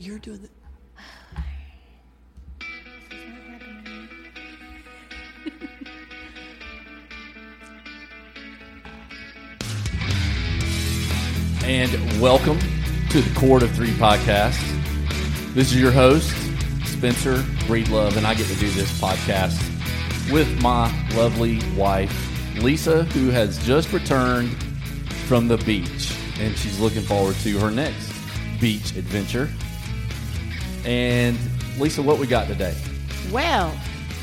You're doing the. And welcome to the Cord of Three podcast. This is your host, Spencer Breedlove, and I get to do this podcast with my lovely wife, Lisa, who has just returned from the beach. And she's looking forward to her next beach adventure. And Lisa, what we got today? Well,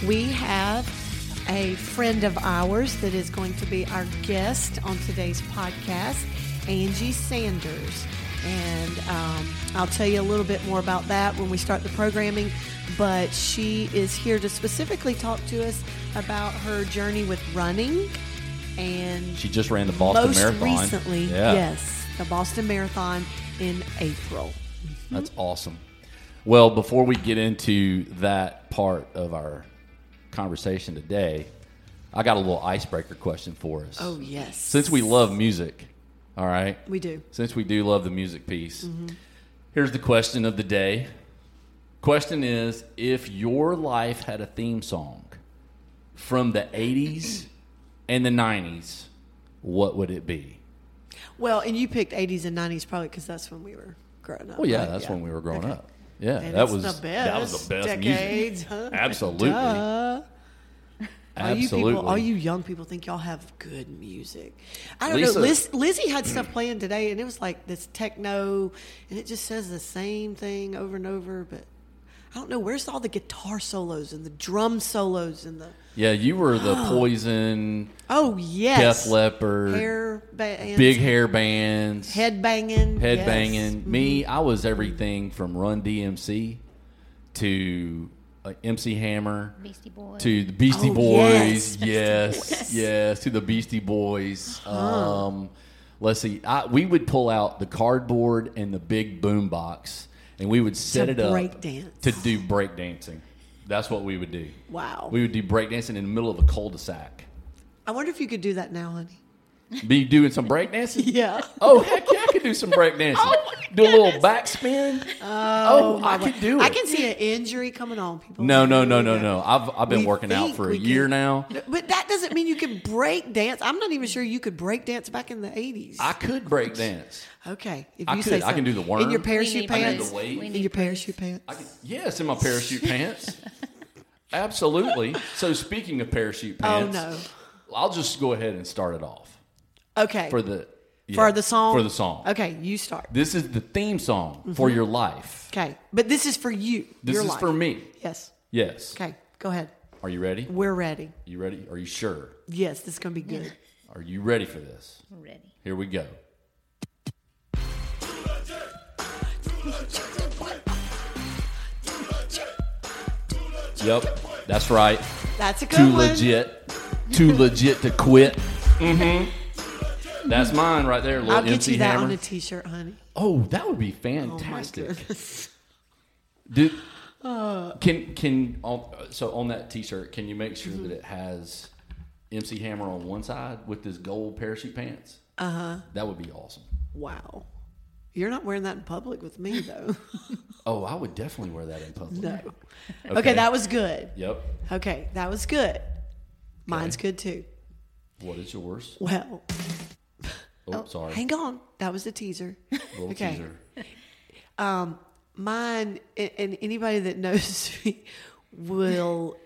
we have a friend of ours that is going to be our guest on today's podcast, Angie Sanders. And um, I'll tell you a little bit more about that when we start the programming. But she is here to specifically talk to us about her journey with running and She just ran the Boston most Marathon. recently, Yeah. yes, the Boston Marathon in April. That's awesome. Well, before we get into that part of our conversation today, I got a little icebreaker question for us. Oh, yes. Since we love music, all right? We do. Since we do love the music piece, mm-hmm. here's the question of the day. Question is if your life had a theme song from the 80s and the 90s, what would it be? Well, and you picked 80s and 90s probably because that's when we were growing up. Well, yeah, right? that's when we were growing Okay. up. Yeah, And that was the that was the best decades, music. huh? Absolutely, Duh. All you absolutely. people, all you young people think y'all have good music. I don't Lisa- know. Liz, Lizzie had stuff playing today, and it was like this techno, and it just says the same thing over and over. But I don't know where's all the guitar solos and the drum solos and the yeah, you were the Poison, oh yes, Def Leppard, hair bands, big hair bands, head banging, head yes. banging. Me, I was everything from Run DMC to uh, MC Hammer Beastie Boys. to the Beastie Oh, Boys. yes. Yes, yes, to the Beastie Boys. Um, let's see, I, we would pull out the cardboard and the big boom box, and we would set To it up dance. to do break dancing. That's what we would do. Wow. We would do break dancing in the middle of a cul-de-sac. I wonder if you could do that now, honey. Be doing some breakdancing? Yeah. Oh heck yeah, I could do some breakdancing. Oh, do a little backspin. Oh, oh I could do it. I can see an injury coming on people. No, no, no, no, no. I've I've been We working out for a year can- now. But that doesn't mean you can break dance. I'm not even sure you could break dance back in the 80s. I could break dance. okay, if I you could. say I can do the worm. in your We parachute need I can do pants. the In your parachute pants. I can, yes, in my parachute pants. Absolutely. So speaking of parachute pants, Oh pants, no. I'll just go ahead and start it off Okay. for the For the song. For the song. Okay, you start. This is the theme song for your life. Okay, but this is for you. This your is life. for me. Yes. Yes. Okay, go ahead. Are you ready? We're ready. You ready? Are you sure? Yes, this is gonna be good. Are you ready for this? We're ready. Here we go. Yep, that's right. That's a good Too one. legit. Too legit to quit. Mm-hmm. That's mine right there, little I'll get MC you that Hammer. on a T-shirt, honey. oh, that would be Oh fantastic. goodness. Dude, can can on, so on that T-shirt, can you make sure Mm-hmm. that it has MC Hammer on one side with his gold parachute pants? Uh Uh-huh. huh. That would be awesome. Wow. You're not wearing that in public with me though. Oh, I would definitely wear that in public. no. Okay. that was good. Yep. Okay, that was good. Mine's good too. What is yours? Well, Oh, sorry. hang on. That was a teaser. Little okay. teaser. Mine, and anybody that knows me will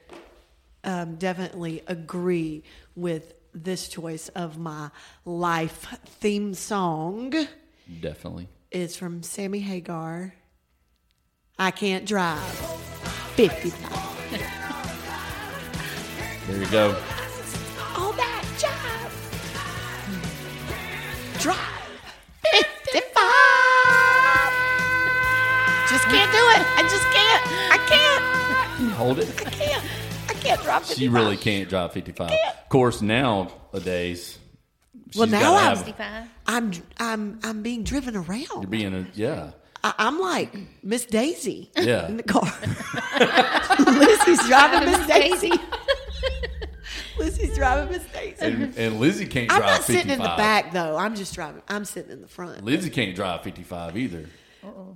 um, definitely agree with this choice of my life theme song. Definitely. Is from Sammy Hagar. I can't drive. 55. There you go. Drive 55. Just can't do it. I just can't. I can't. Hold it. I can't. I can't drive 55. She really can't drive 55. Of course, nowadays, she's Well, now I'm- have, I'm I'm I'm being driven around. you're around. being a, yeah. I, I'm like Miss Daisy Yeah. in the car. Lizzie's driving Miss Daisy. Lizzie's driving Daisy. And, and Lizzie can't drive. I'm drive not 55. sitting in the back though. I'm just driving. I'm sitting in the front. Lizzie can't drive 55 either.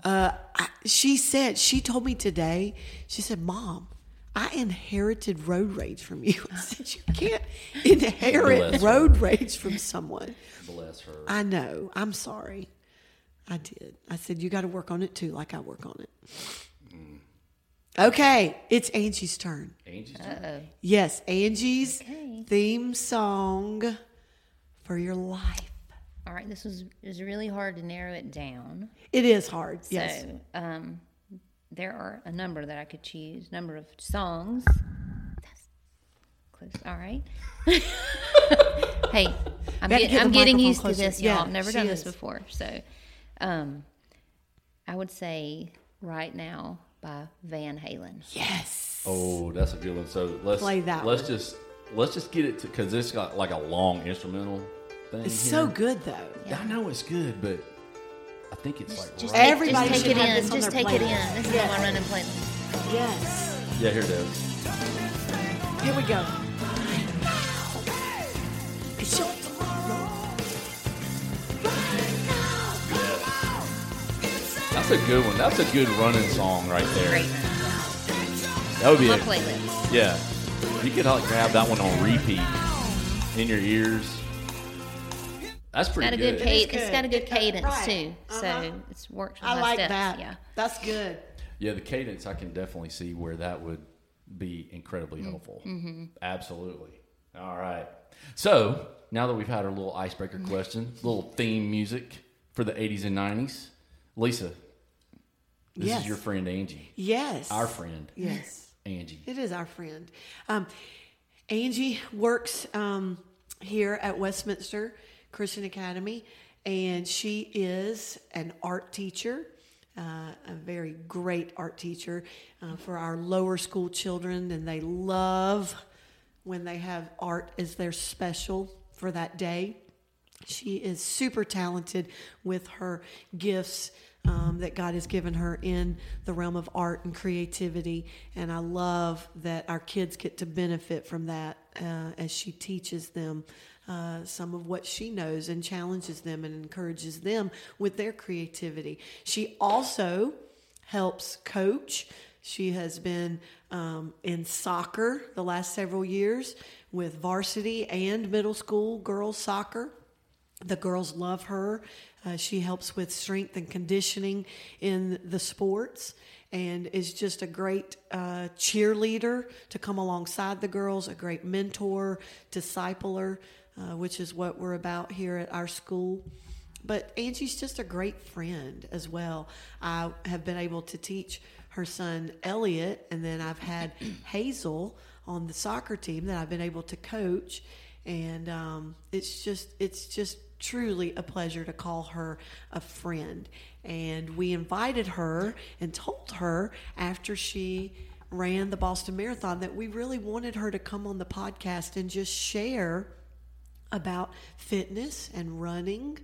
Uh, I, she said, she told me today, she said, Mom, I inherited road rage from you. I said, You can't inherit Bless her. road rage from someone. Bless her. I know. I'm sorry. I did. I said, You got to work on it too, like I work on it. Okay, it's Angie's turn. Angie's turn. Yes, Angie's Okay. theme song for your life. All right, this was it was really hard to narrow it down. It is hard. Yes. Um, there are a number that I could choose, number of songs. That's close. All right. hey, I'm, get, get I'm getting used closer. to this, y'all. I've never done is. this before. So, um, I would say right now by Van Halen. Yes. Oh, that's a good one. So let's Play that Let's one. just let's just get it to because it's got like a long instrumental thing. It's here. so good though. I know it's good, but I think it's like Just right- take, Everybody just should take it have in. this Just their take it in. This is Yes. on my running playlist. Yes. yeah. Here it is. Here we go. It's your That's a good one. That's a good running song right there. Great. That would be My a, playlist. yeah. You could like grab that one on repeat in your ears. That's pretty got a good. good, good. It's got a good It- uh, cadence right. too, Uh-huh. so it's worked with I like steps. that. Yeah. That's good. Yeah, the cadence, I can definitely see where that would be incredibly Mm. helpful. Absolutely. All right. So now that we've had our little icebreaker question, little theme music for the 80s and 90s, Lisa, this Yes. is your friend Angie, Yes. our friend Yes. Angie. It is our friend. Um, Angie works um, here at Westminster Christian Academy, and she is an art teacher, uh, a very great art teacher uh, for our lower school children, and they love when they have art as their special for that day. She is super talented with her gifts um, that God has given her in the realm of art and creativity. And I love that our kids get to benefit from that uh, as she teaches them uh, some of what she knows and challenges them and encourages them with their creativity. She also helps coach. She has been um, in soccer the last several years with varsity and middle school girls soccer. The girls love her. Uh, she helps with strength and conditioning in the sports and is just a great uh, cheerleader to come alongside the girls, a great mentor, discipler, uh, which is what we're about here at our school. But Angie's just a great friend as well. I have been able to teach her son Elliot, and then I've had Hazel on the soccer team that I've been able to coach, and um, it's just it's just truly a pleasure to call her a friend. And we invited her and told her after she ran the Boston Marathon that we really wanted her to come on the podcast and just share about fitness and running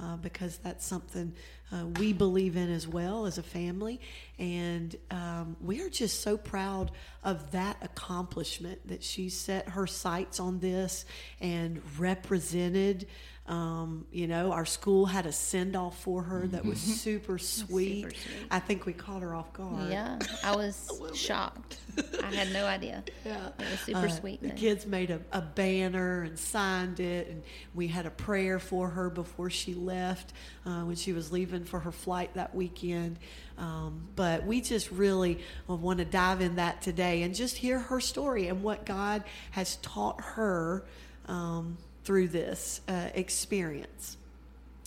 uh, because that's something uh, we believe in as well as a family. And um, we are just so proud of that accomplishment that she set her sights on this and represented. Um, you know, our school had a send off for her that was super sweet. Super sweet. I think we caught her off guard. Yeah, I was shocked. I had no idea. Yeah. It was super Uh, sweet. The though. kids made a, a banner and signed it, and we had a prayer for her before she left uh, when she was leaving for her flight that weekend. Um, but we just really want to dive in that today and just hear her story and what God has taught her um, through this uh, experience.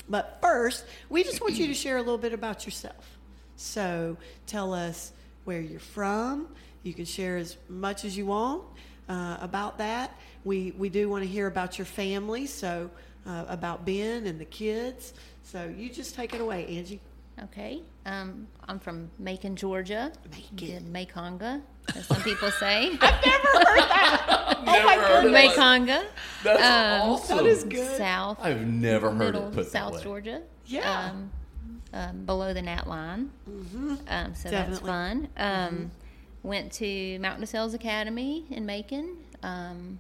But first, we just want you to share a little bit about yourself. So tell us where you're from. You can share as much as you want uh, about that. We, we do want to hear about your family, so uh, about Ben and the kids. So you just take it away, Angie. Okay. Um, I'm from Macon, Georgia. Macon. Did Maconga, as some people say. Oh my heard of goodness. it. Maconga. That's Um, awesome. That is good. South. I've never heard it put South that way. Georgia. Yeah. Um, um, below the Gnat line. Um, so that's Definitely. fun. Um, Went to Mount de Sales Academy in Macon. Um,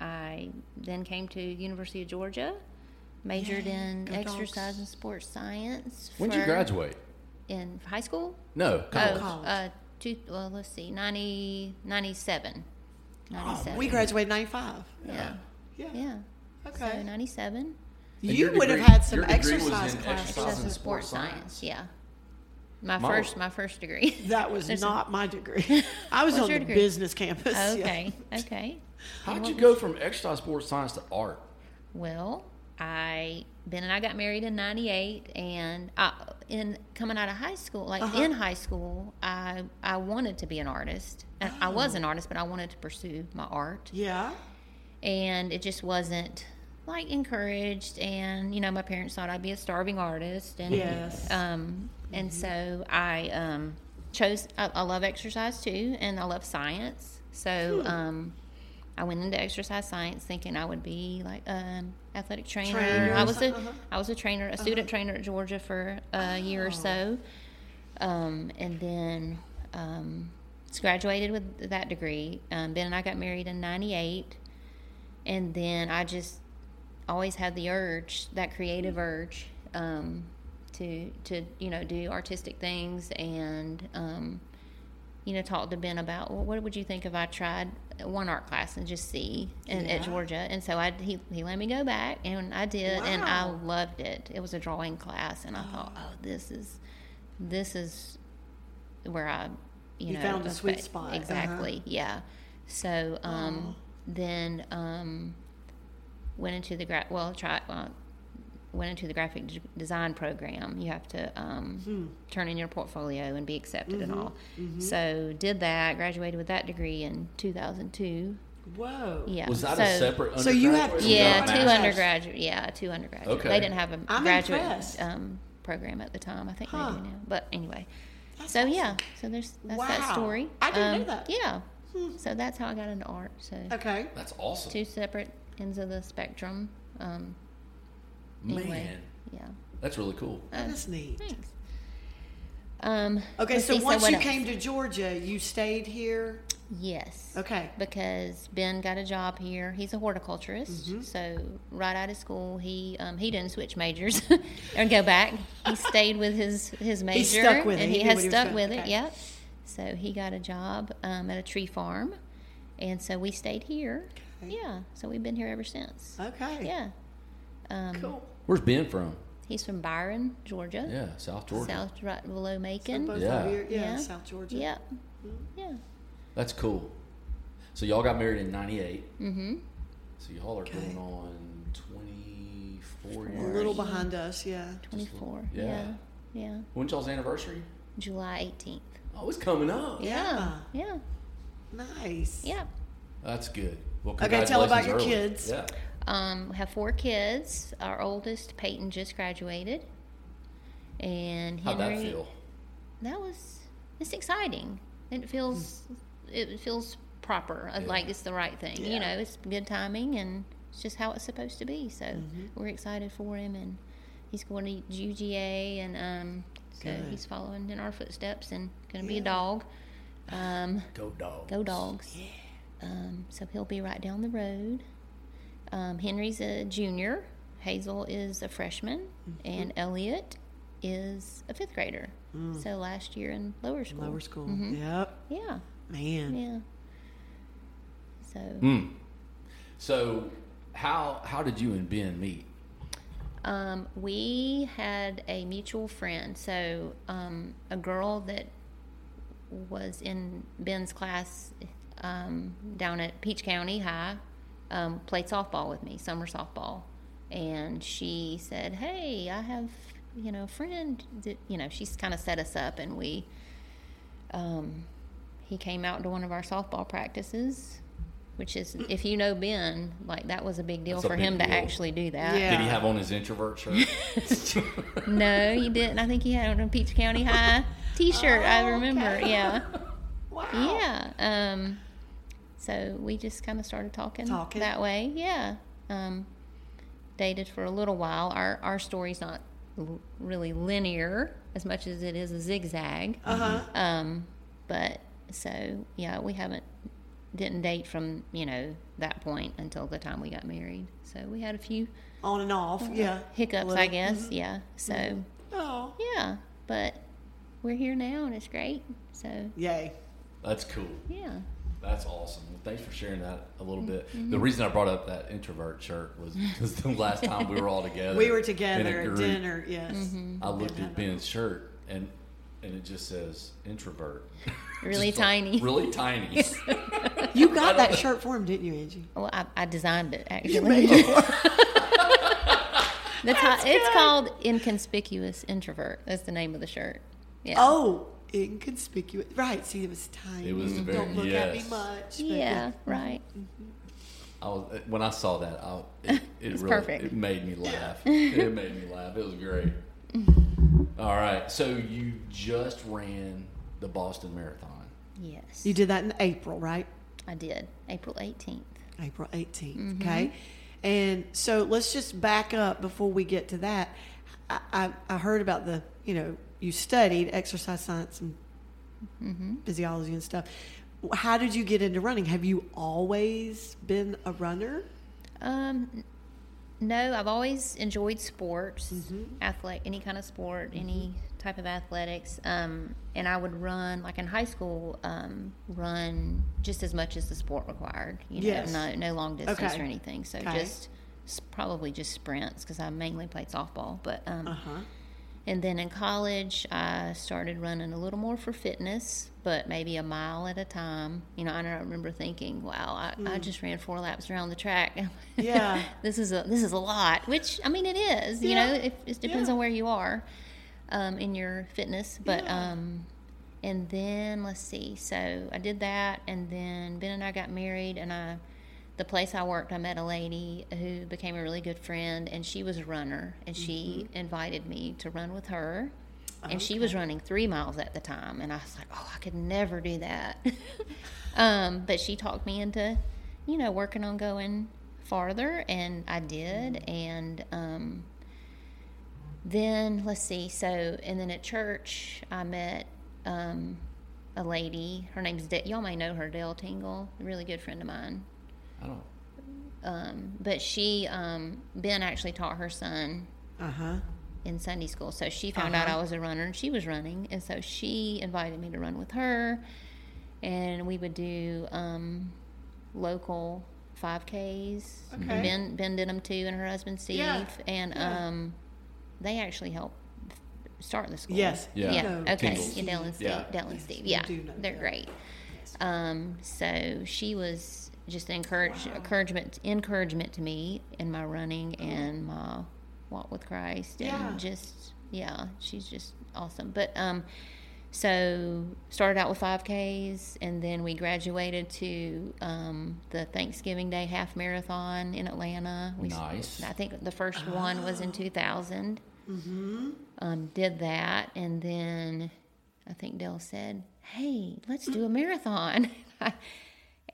I then came to University of Georgia. Majored Yay, in go dogs. exercise and sports science. When did you graduate? in high school. No, college. college. uh, two, well, let's see, 90, 97. 97. We graduated '95. yeah. Yeah. Yeah. Okay. So 97. And You your would have had some your degree exercise in classes. exercise Exercise and and sports sports science. science. Yeah. My Mo- first, my first degree. That was not my degree. I was What's on the degree? business campus. yeah. okay. Okay. How did you go from exercise sports science to art? Well, I Ben and I got married in '98, and I, in coming out of high school, like Uh-huh. in high school, I I wanted to be an artist, and I was an artist, but I wanted to pursue my art, Yeah. and it just wasn't like encouraged. And you know, my parents thought I'd be a starving artist, and Yes. um, and so I um, chose. I, I love exercise too, and I love science. So um, I went into exercise science thinking I would be like an athletic trainer. Trainer. I was a uh-huh. I was a trainer, a student trainer at Georgia for a year or so, um, and then um, graduated with that degree. Um, ben and I got married in '98, and then I just always had the urge, that creative urge, um, to to you know do artistic things. And um, you know talk to Ben about well, what would you think if I tried one art class and just see in, Yeah. at Georgia? And so I he he let me go back and I did and I loved it. It was a drawing class and I thought oh this is this is where I you, You know found the sweet spot. Uh-huh. exactly yeah. So um, then um, went into the gra- well try well, went into the graphic d- design program. You have to um, Hmm. turn in your portfolio and be accepted Mm-hmm. and all. So did that. Graduated with that degree in 2002. Whoa. Yeah. Was that so, a separate So you have- undergraduate Yeah, two master's? undergraduate. Yeah, two undergraduate. Okay. They didn't have a I'm graduate um, program at the time. I think Huh. they do now. But anyway, That's so awesome. yeah, so there's that's Wow. that story. Um, I didn't know that. Yeah. So that's how I got into art. So Okay. That's awesome. two separate ends of the spectrum. Um, Man, anyway, yeah. that's really cool. That is neat. Thanks. Um, Okay, so see, once what you else? came to Georgia, you stayed here. yes, Okay. because Ben got a job here. He's a horticulturist, Mm-hmm. so right out of school, he um, he didn't switch majors and go back. He stayed with his his major, stuck with it. and He he, has what he was stuck doing. with it. Okay. Yep. So he got a job um, at a tree farm, and so we stayed here. Okay. Yeah, so we've been here ever since. Okay. Yeah. Um, Cool. Where's Ben from? He's from Byron, Georgia. Yeah, South Georgia. South right below Macon. both Yeah. yeah, Yeah. South Georgia. Yep. Yeah. That's cool. So y'all got married in '98. Mm-hmm. So y'all are Okay. going on 24 A years. A little behind us, yeah. 24. yeah. Yeah. Yeah. When's y'all's anniversary? July 18th. Oh, it's coming up. Yeah. Yeah. Nice. Yeah. That's good. Well, Okay, tell about your congratulations kids. Yeah. Um, we have four kids. Our oldest, Peyton, just graduated. And How'd that feel? That was, it's exciting. It feels, it feels proper. uh, Yeah. Like it's the right thing. Yeah. You know, it's good timing and it's just how it's supposed to be. So Mm-hmm. we're excited for him. And he's going to UGA and um, so Good. he's following in our footsteps and going to be a dog. Um, Go dogs. Go dogs. Yeah. Um, so he'll be right down the road. Um, Henry's a junior. Hazel is a freshman, Mm-hmm. and Elliot is a fifth grader. So last year in lower school. Mm. Lower school. Mhm. Yep. Yeah, Man. yeah. So Hmm. So, how how did you and Ben meet? um, we had a mutual friend. So um, a girl that was in Ben's class um, down at Peach County High um, played softball with me, summer softball, and she said, "Hey, I have you know a friend that you know." She's kind of set us up, and we um, he came out to one of our softball practices. Which is, if you know Ben, like that was a big deal That's for big him to actually do that. Yeah. Did he have on his introvert shirt? No, he didn't. I think he had on a Peach County High T-shirt. I Oh, remember. okay. Yeah, Wow. yeah. Um, so we just kind of started talking, Talking. that way. Yeah. Um, dated for a little while. Our our story's not l- really linear as much as it is a zigzag. Uh huh. Um, but so yeah, we haven't didn't date from you know that point until the time we got married. So we had a few On and off. Yeah. hiccups, Little- I guess. Yeah. So. Oh. Yeah, but we're here now, and it's great. So Yay. That's cool. yeah, That's awesome. Thanks for sharing that a little bit. Mm-hmm. The reason I brought up that introvert shirt was because the last time we were all together, We were together at dinner, yes. Mm-hmm. I looked at Ben's shirt and and it just says introvert. Really Just like- tiny. really tiny. You got that shirt for him, didn't you, Angie? well, I, I designed it actually. You made it. That's, how it's called inconspicuous introvert. That's the name of the shirt. Yeah. Oh, inconspicuous. Right. See, it was tiny. It was very- Don't look at me yes. much. but yeah, right. Mm-hmm. I was uh, when I saw that, I, it, it It's really perfect. it made me laugh. it made me laugh. It was great. Mm-hmm. All right, so you just ran the Boston Marathon. Yes, You did that in April, right? I did. April 18th. April 18th. Mm-hmm. Okay. And so let's just back up before we get to that. I, I, I heard about the, you know, you studied exercise science and Mm-hmm. physiology and stuff. How did you get into running? Have you always been a runner? Um, no, I've always enjoyed sports, Mm-hmm. athlete, any kind of sport, any type of athletics. Um, and I would run, like in high school, um, run just as much as the sport required. You know, Yes. no, no long distance Okay. or anything. So Okay. just probably just sprints because I mainly played softball. But um, Uh huh. And then in college, I started running a little more for fitness, but maybe a mile at a time. You know, I don't remember thinking, "Wow, I, I just ran four laps around the track." Mm. Yeah. this is a this is a lot. Which I mean, it is. You know, it, it depends Yeah. on where you are um, in your fitness. But Yeah. um, and then let's see. So I did that, and then Ben and I got married, and I. The place I worked, I met a lady who became a really good friend, and she was a runner, and she Mm-hmm. invited me to run with her. And she was running three miles at the time, and I was like, "Oh, I could never do that." um, but she talked me into, you know, working on going farther, and I did. And um, then let's see. So, and then at church, I met um, a lady. Her name's De- y'all may know her, Dale Tingle, a really good friend of mine. I don't. Um, but she, um, Ben actually taught her son Uh huh. in Sunday school. So she found out Uh-huh. I was a runner and she was running. And so she invited me to run with her. And we would do um, local 5Ks. Okay. Ben, ben did them too, and her husband Steve. Yeah. And Yeah. um, they actually helped start the school. Yes. Yeah. Yeah. No, Okay. Tingles. Yeah, Dell and Steve. Yeah. Dell and Yes, Steve. we Yeah. do know They're Dell. great. Um, so she was just an encourage, encouragement encouragement to me in my running and my walk with Christ and Yeah. just yeah, she's just awesome. But um so started out with 5Ks and then we graduated to um, the Thanksgiving Day half marathon in Atlanta. We, Nice. I think the first one was Oh. in 2000 Mm-hmm. um, did that, and then I think Dell said, "Hey, let's do a marathon."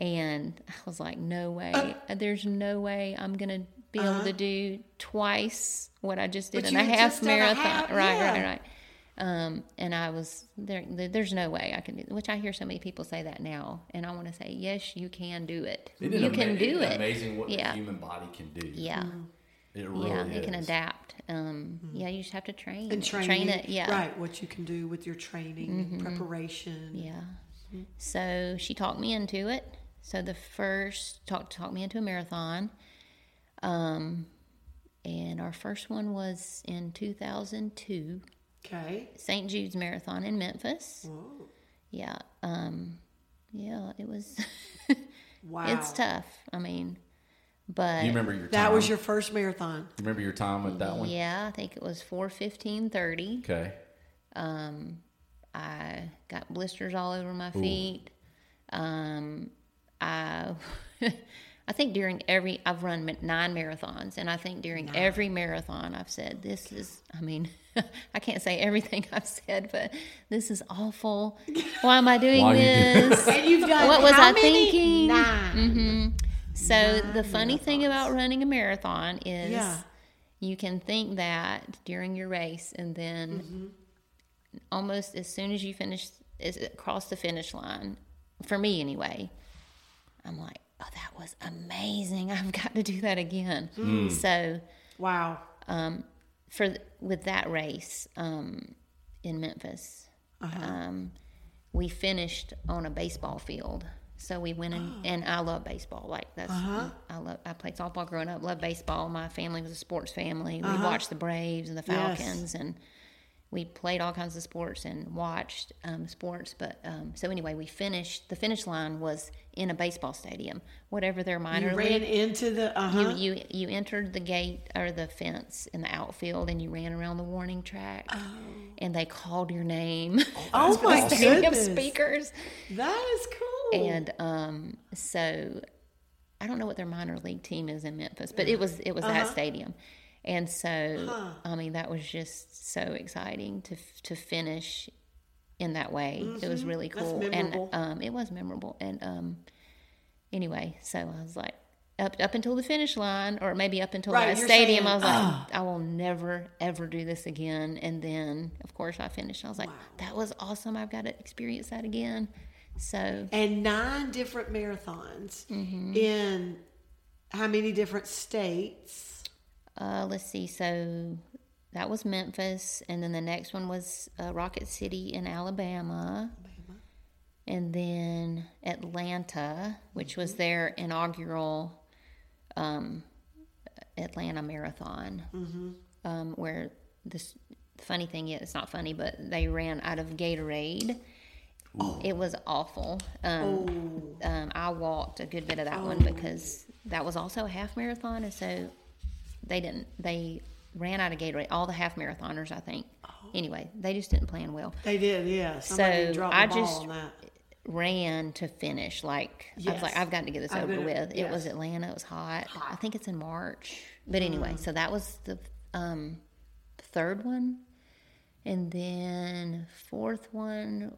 and I was like, "No way! There's no way I'm gonna be able to do twice what I just did But in a half just done a marathon." half- right, yeah. right, right. Um, and I was there, there. There's no way I can do. Which I hear so many people say that now, and I want to say, yes, you can do it. Isn't you ama- can do it. Amazing what Yeah. the human body can do. Yeah. It really Yeah, is. it can adapt. Um, Yeah, you just have to train. And it. training, train it. Yeah, Mm-hmm. right. What you can do with your training, and preparation. Yeah. So she talked me into it. So the first talked talked me into a marathon. Um, and our first one was in 2002, Okay. St. Jude's Marathon in Memphis. Whoa. Yeah. Um, yeah, it was. Wow. It's tough. I mean, but you remember your time? That was your first marathon. You remember your time with that one? yeah, I think it was 4:15:30. Okay. Um, I got blisters all over my feet. Um, I, I think during every I've run nine marathons, and I think during every marathon I've said this is. I mean, I can't say everything I've said, but this is awful. Why am I doing Why you do- this? And you've done What was how I many? thinking? Nine. hmm So the funny thing about running a marathon is Yeah. you can think that during your race, and then Mm-hmm. almost as soon as you finish is across the finish line, for me anyway, I'm like, oh, that was amazing. I've got to do that again. Hmm. So Wow. um, for with that race um, in Memphis, um, we finished on a baseball field. So we went in, and I love baseball. Like that's I love. I played softball growing up. Loved baseball. My family was a sports family. We watched the Braves and the Yes. Falcons, and we played all kinds of sports and watched um, sports. But um, so anyway, we finished. The finish line was in a baseball stadium, whatever their minor You league ran into the. Uh huh. you, you you entered the gate or the fence in the outfield and you ran around the warning track and they called your name Oh my the stadium goodness. speakers That is cool. and um, so I don't know what their minor league team is in Memphis but it was it was Uh-huh. that stadium and so I mean that was just so exciting to to finish in that way. It was really Mm-hmm. Cool. And um, it was memorable. And um, anyway so I was like up up until the finish line or maybe up until Right, that stadium I saying, "Ah." was like I will never ever do this again. And then of course I finished. I was like that was awesome. I've got to experience that again. So and nine different marathons Mm-hmm. in how many different states? Uh, let's see. So that was Memphis, and then the next one was uh, Rocket City in Alabama, and then Atlanta, which was their inaugural um, Atlanta Marathon, um, where this funny thing is, it's not funny, but they ran out of Gatorade. It was awful. Um, um, I walked a good bit of that one because that was also a half marathon, and so they didn't. They ran out of Gatorade. All the half marathoners, I think. Anyway, they just didn't plan well. They did, yeah. Somebody So, dropped I just-. Ran to finish. Like I was like, I've got to get this I'm over with. It was. Atlanta. It was hot. I think it's in March. But anyway, so that was the um, third one, and then fourth one.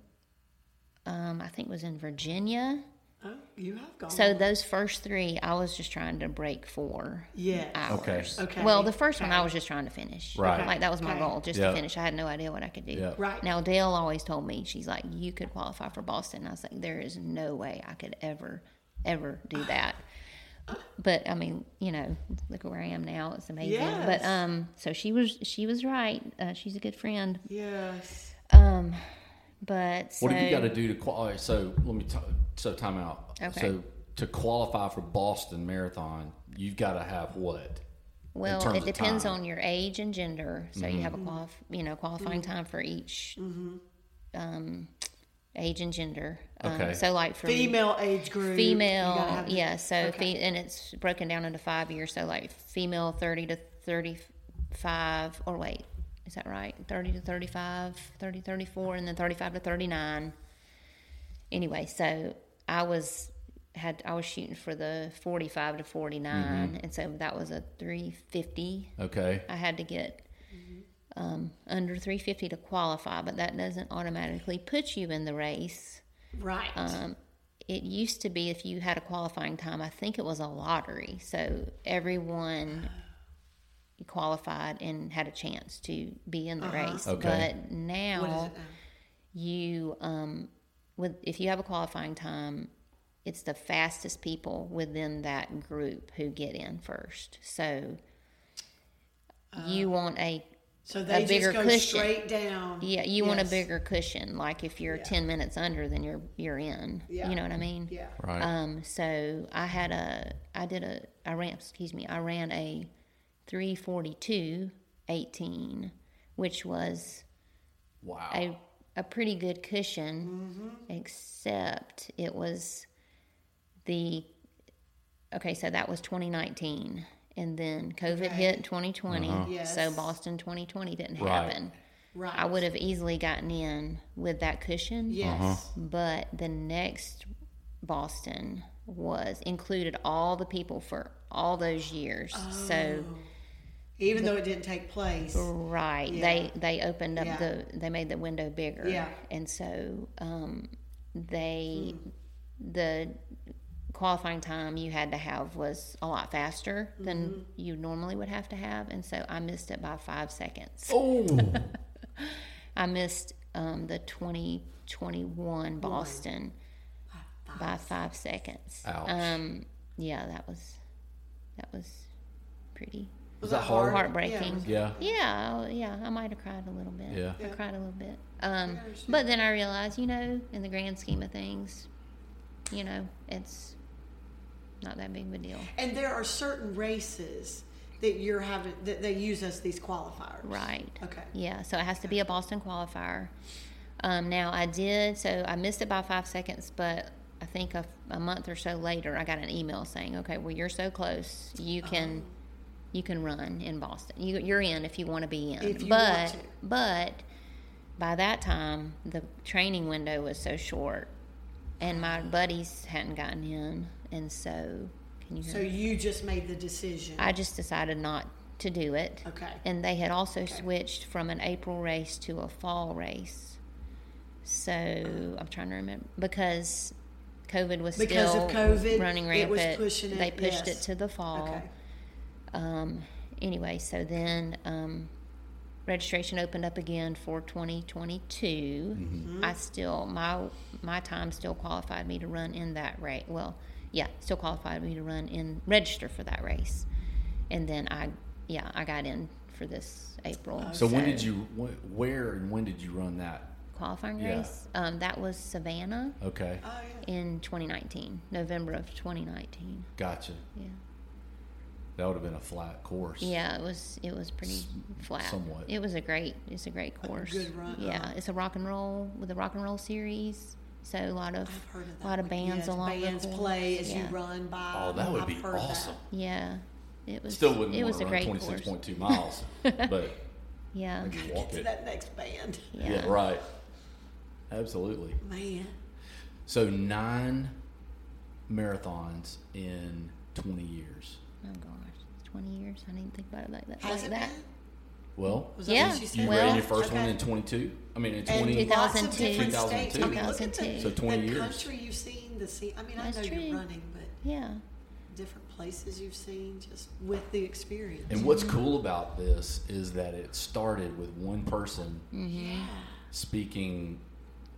Um, I think was in Virginia. Oh, you have gone. So those first three, I was just trying to break four Yeah. hours. Okay. Well, the first one I was just trying to finish. Right. Like that was my Okay. goal, just Yep. to finish. I had no idea what I could do. Yep. Right. Now Dale always told me, she's like, you could qualify for Boston. I was like, there is no way I could ever, ever do that. But I mean, you know, look at where I am now. It's amazing. Yes. But um, so she was, she was right. Uh, she's a good friend. yes. Um, but so, What have you got to do to qualify? So let me t- so time out. Okay. So to qualify for Boston Marathon, you've got to have what? Well, it depends on your age and gender. So you have Mm-hmm. a qualif- you know qualifying time for each um, age and gender. Um, Okay. so like for Female age group. female, yeah. So Okay. fe- and it's broken down into five years. So like female thirty to thirty-five, or wait, is that right? Thirty to 35, 30, 34, and then thirty-five to thirty-nine. Anyway, so I was had I was shooting for the forty-five to 49 Mm-hmm. and so that was a three fifty. Okay. I had to get um, under 350 to qualify, but that doesn't automatically put you in the race. Right. Um, it used to be if you had a qualifying time, I think it was a lottery. So everyone qualified and had a chance to be in the race. Okay. But now, what is it now? you um, with if you have a qualifying time, it's the fastest people within that group who get in first. So you want a So they bigger just go cushion. straight down. yeah, you want a bigger cushion. Like if you're ten minutes under, then you're you're in. Yeah. You know what I mean? Yeah. Right. Um, so I had a, I did a, I ran, excuse me, I ran a 342 18, which was wow. a, a pretty good cushion, Mm-hmm. except it was the, okay, so that was 2019. And then COVID hit 2020. Yes. So Boston 2020 didn't Right. happen. Right. I would have easily gotten in with that cushion. Yes. But the next Boston was included all the people for all those years. So Even though it didn't take place. right, Yeah. they they opened up Yeah. the they made the window bigger. Yeah. And so um, they the qualifying time you had to have was a lot faster than Mm-hmm. you normally would have to have and so I missed it by 5 seconds. oh. I missed um, the 2021 Boston by five seconds. Ouch. Um, yeah, that was that was pretty. Was that hard? heartbreaking. Yeah. Yeah, oh, yeah, I might have cried a little bit. Yeah. I cried a little bit. Um, but then I realized, you know, in the grand scheme of things, you know, it's not that big of a deal. And there are certain races that you're having that they use as these qualifiers. Right. Okay. Yeah, so it has to be a Boston qualifier. Um, now I did, so I missed it by five seconds, but I think a, a month or so later, I got an email saying, "Okay, well you're so close, you can, Oh. You can run in Boston. You, you're in if you want to be in. But but by that time, the training window was so short, and my buddies hadn't gotten in, and so can you So me? you just made the decision. I just decided not to do it. Okay. And they had also switched from an April race to a fall race. So I'm trying to remember because COVID was Because still of COVID, running it rampant. was pushing it, they pushed yes. it to the fall. okay. Um, anyway, so then um, registration opened up again for 2022. Mm-hmm. I still my my time still qualified me to run in that race. Well, yeah, still qualified me to run in register for that race, and then I yeah I got in for this April. So when did you? wh- Where and when did you run that? qualifying Yeah. race? Um, that was Savannah Okay, Oh yeah. in 2019, November of 2019. gotcha. Yeah. That would have been a flat course. Yeah, it was it was pretty flat. somewhat. It was a great it's a great course. A good run, Yeah, huh? it's a rock and roll with a rock and roll series. So a lot of I've heard of that. a lot of bands yes, along bands the course. play as yeah. you run by. Oh, that would I've be heard that. awesome. Yeah. It was Still wouldn't it want was to a run great course. point two miles, but Yeah. maybe walk To it. that next band, Yeah. Yeah, right. Absolutely. man. So nine marathons in twenty years. Oh gosh. 20 years. I didn't think about it like that. Has like it that. been? Well, Was that Yeah. what you Well- ran your first one in twenty two. I mean, in And twenty. lots of 2002. different states. I mean, look at the, 2002. So 20 the years. country you've seen, the scene. I mean, That's I know true. you're running, but Yeah. different places you've seen just with the experience. And what's cool about this is that it started with one person Mm-hmm. speaking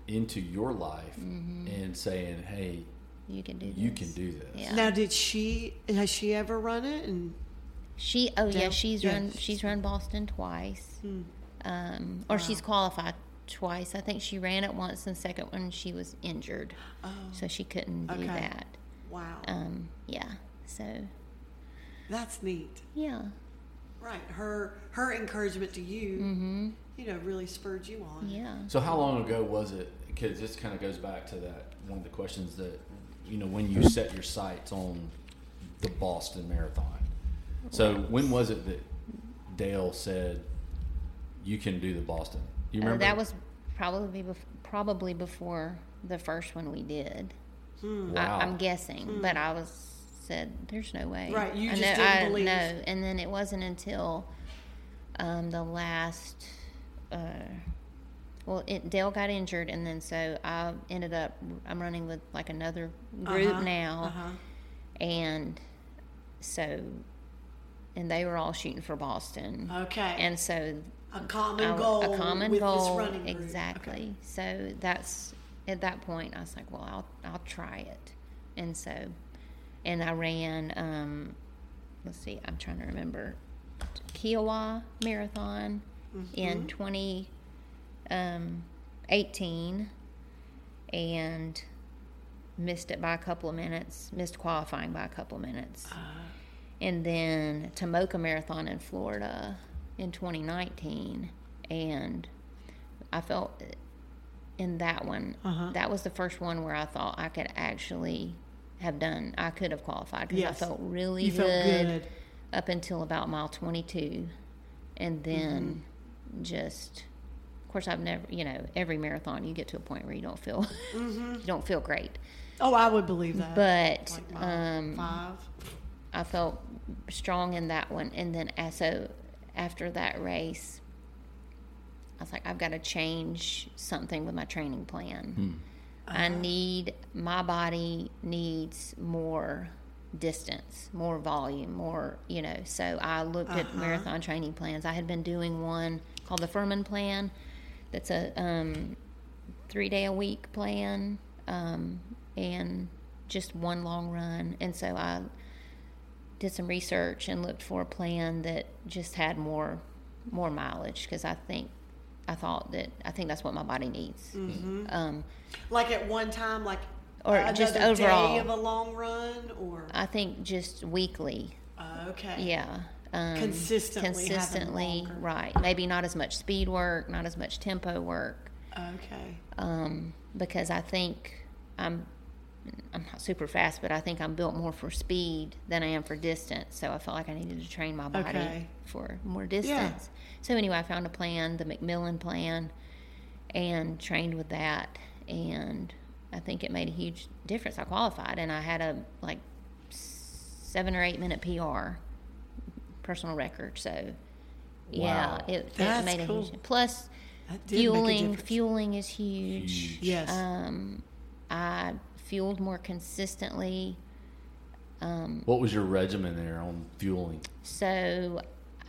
into your life and saying, "Hey, You can do this. you can do this." Yeah. Now, did she? Has she ever run it? And She oh yeah, she's Yeah. run she's run Boston twice. Hmm. Um, or she's qualified twice. I think she ran it once and second one she was injured. oh, So she couldn't do Okay. that. wow, Um, yeah. So that's neat. yeah. Right, her her encouragement to you, Mhm. you know, really spurred you on. Yeah. So how long ago was it? Because this kind of goes back to that one of the questions that you know when you set your sights on the Boston Marathon. So when was it that Dale said you can do the Boston? Do you Uh, that was probably bef- probably before the first one we did. Hmm. Wow. I, I'm guessing, but I was said, "There's no way." Right, you I just know, didn't I believe. know, and then it wasn't until um, the last. Uh, well, it, Dale got injured, and then so I ended up. I'm running with like another group Uh-huh, now, Uh-huh. and so, and they were all shooting for Boston, Okay. and so a common I- goal. a common with goal, This running group. exactly. Okay. So that's at that point I was like, well, I'll I'll try it, and so, and I ran. Um, let's see, I'm trying to remember, Kiawah Marathon mm-hmm. in 2018, um, and missed it by a couple of minutes. Missed qualifying by a couple of minutes uh, and then Tomoka Marathon in Florida in 2019, and I felt in that one Uh-huh. that was the first one where I thought I could actually have done. I could have qualified because Yes. I felt really You felt good. up until about mile 22, and then Mm-hmm. just. Of course, I've never, you know, every marathon you get to a point where you don't feel, Mm-hmm. you don't feel great. Oh, I would believe that. But Like mile um, five. I felt strong in that one. And then as so after that race, I was like, I've got to change something with my training plan. I need my body needs more distance, more volume, more you know. So I looked at marathon training plans. I had been doing one called the Furman Plan. That's a um, three day a week plan, um, and just one long run. And so I did some research and looked for a plan that just had more more mileage because I think I thought that I think that's what my body needs. Um, Like at one time, like Or just day overall. of a long run, or I think just weekly, okay, yeah. Um, Consistently consistently, right? Maybe not as much speed work, not as much tempo work, okay, um, because I think I'm I'm not super fast, but I think I'm built more for speed than I am for distance. So I felt like I needed to train my body Okay. for more distance. So anyway, I found a plan, the McMillan plan, and trained with that. And I think it made a huge difference. I qualified, and I had a like seven or eight minute PR personal record. So yeah, Wow. it, it That's made a cool. huge. Plus, that did make a fueling difference. fueling is huge. Huge. Yes, Um, I fueled more consistently. What was your regimen there on fueling? So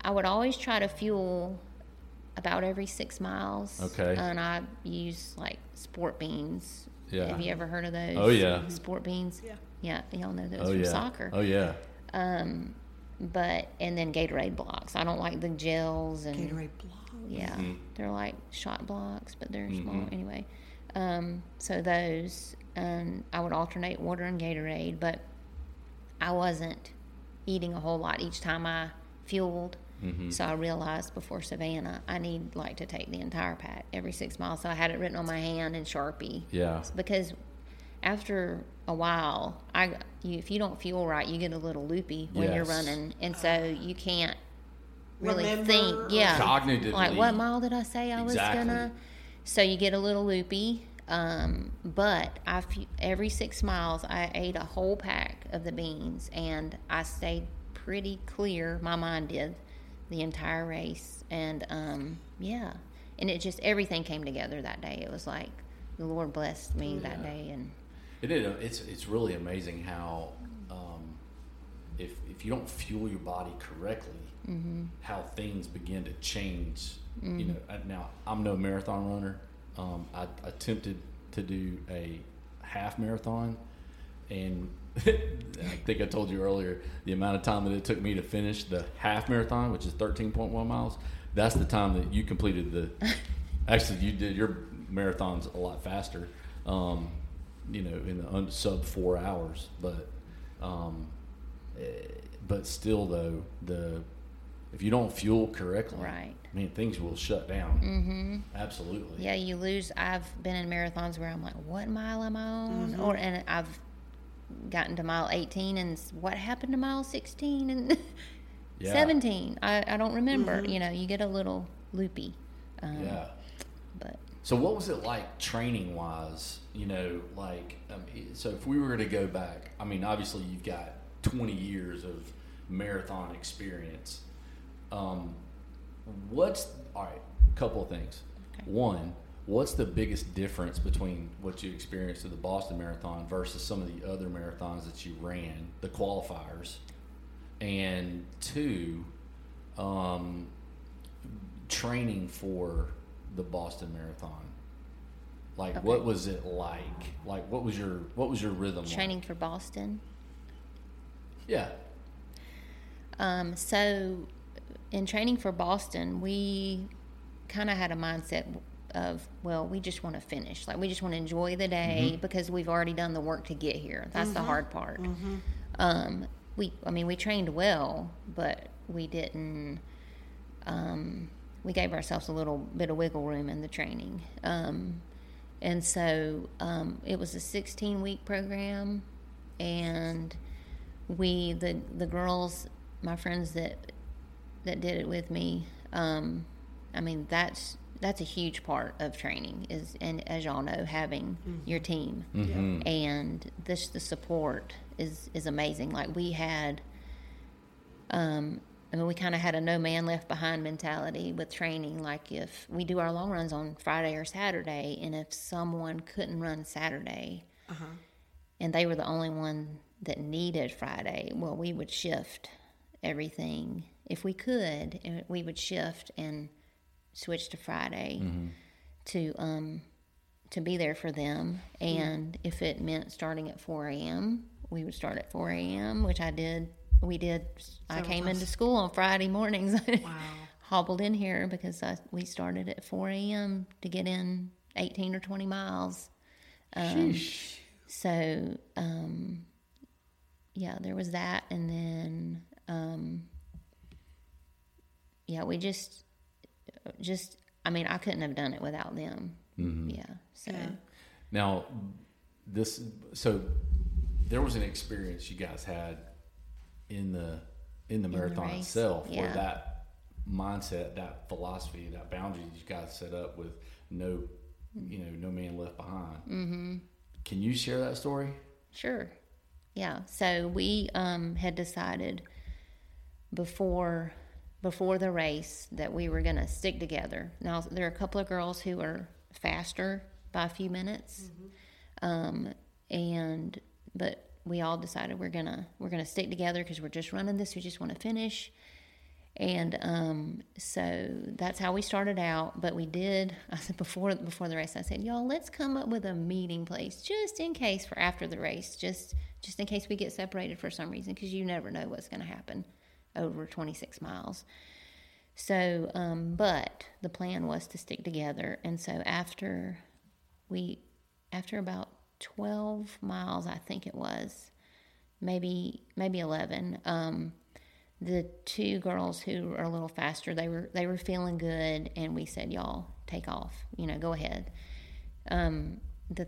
I would always try to fuel about every six miles. Okay. And I use like sport beans. Yeah. Have you ever heard of those? Oh, yeah. Sport beans. Yeah. Yeah, y'all know those Oh from yeah. soccer. Oh yeah. Um, but and then Gatorade blocks. I don't like the gels and Gatorade blocks. Yeah, Mm-hmm. they're like shot blocks, but they're small anyway. Um, so those, and I would alternate water and Gatorade, but I wasn't eating a whole lot each time I fueled. Mm-hmm. So I realized before Savannah, I need like to take the entire pack every six miles. So I had it written on my hand in Sharpie Yeah. because after a while, I you, if you don't fuel right, you get a little loopy when you're running, and so you can't really Remember think. Yeah, Cognitively. like what mile did I say I was gonna? So you get a little loopy. Um, but I every six miles I ate a whole pack of the beans, and I stayed pretty clear. My mind did the entire race, and um, yeah, and it just everything came together that day. It was like the Lord blessed me that day, and It is. It's it's really amazing how um, if if you don't fuel your body correctly, Mm-hmm. how things begin to change. You know. Now I'm no marathon runner. Um, I attempted to do a half marathon, and I think I told you earlier the amount of time that it took me to finish the half marathon, which is 13.1 miles. That's the time that you completed the. Actually, you did your marathons a lot faster. Um, you know, in the un, sub four hours, but um, eh, but still though the if you don't fuel correctly, Right. I mean, things will shut down. Mm-hmm. Absolutely. yeah, you lose. I've been in marathons where I'm like, what mile am I on? Or and I've gotten to mile 18, and what happened to mile 16 and Yeah. 17? I, I don't remember. You know, you get a little loopy. Um, Yeah. But So what was it like training wise? You know, like um, so if we were to go back, I mean, obviously you've got 20 years of marathon experience. Um, what's all right? A couple of things. Okay. One, what's the biggest difference between what you experienced at the Boston Marathon versus some of the other marathons that you ran, the qualifiers? And two, um, training for the Boston Marathon. Like, Okay. what was it like? Like, what was your what was your rhythm? like? training for Boston. Yeah. Um, so, in training for Boston, we kind of had a mindset of, well, we just want to finish. Like, we just want to enjoy the day because we've already done the work to get here. That's the hard part. Um, we, I mean, we trained well, but we didn't. Um, we gave ourselves a little bit of wiggle room in the training. Um, and so um, it was a 16 week program, and we the the girls, my friends that that did it with me. Um, I mean that's that's a huge part of training is and as y'all know having your team Mm-hmm. and this the support is is amazing. Like we had um, I mean, we kind of had a no man left behind mentality with training. Like, if we do our long runs on Friday or Saturday, and if someone couldn't run Saturday and they were the only one that needed Friday, well, we would shift everything. If we could, we would shift and switch to Friday to um, to be there for them. And if it meant starting at 4 a.m., we would start at 4 a.m., which I did we did. I came times. into school on Friday mornings. Wow. hobbled in here because I, we started at 4 a.m. to get in 18 or 20 miles. Um, so, um, yeah, there was that. And then, um, yeah, we just, just, I mean, I couldn't have done it without them. Yeah. So, Yeah. Now, this so there was an experience you guys had in the in the marathon race, itself where that mindset, that philosophy, that boundary you guys set up with no, you know, no man left behind. Mm-hmm. Can you share that story? Sure. Yeah. So we um, had decided before before the race that we were going to stick together. Now there are a couple of girls who are faster by a few minutes, um, and but we all decided we're gonna we're gonna stick together because we're just running this. We just want to finish. And um, so that's how we started out. But we did. I said before before the race, I said, "Y'all, let's come up with a meeting place just in case for after the race, just just in case we get separated for some reason, because you never know what's going to happen over 26 miles." So, um, but the plan was to stick together, and so after we, after about 12 miles, I think it was, maybe maybe 11. Um, the two girls who are a little faster they were they were feeling good and we said y'all take off you know go ahead um, the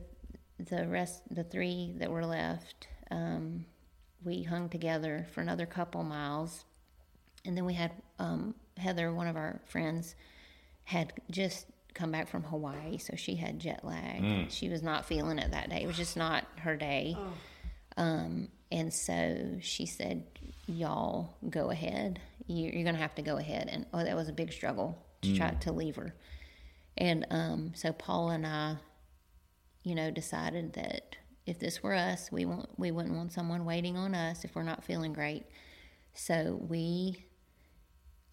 the rest the three that were left um, we hung together for another couple miles and then we had um, heather one of our friends had just come back from hawaii so she had jet lag she was not feeling it that day it was just not her day um, and so she said, "Y'all go ahead. You, you're going to have to go ahead." And oh, that was a big struggle to try to leave her. And um, so Paula and I, you know, decided that if this were us, we want we wouldn't want someone waiting on us if we're not feeling great. So we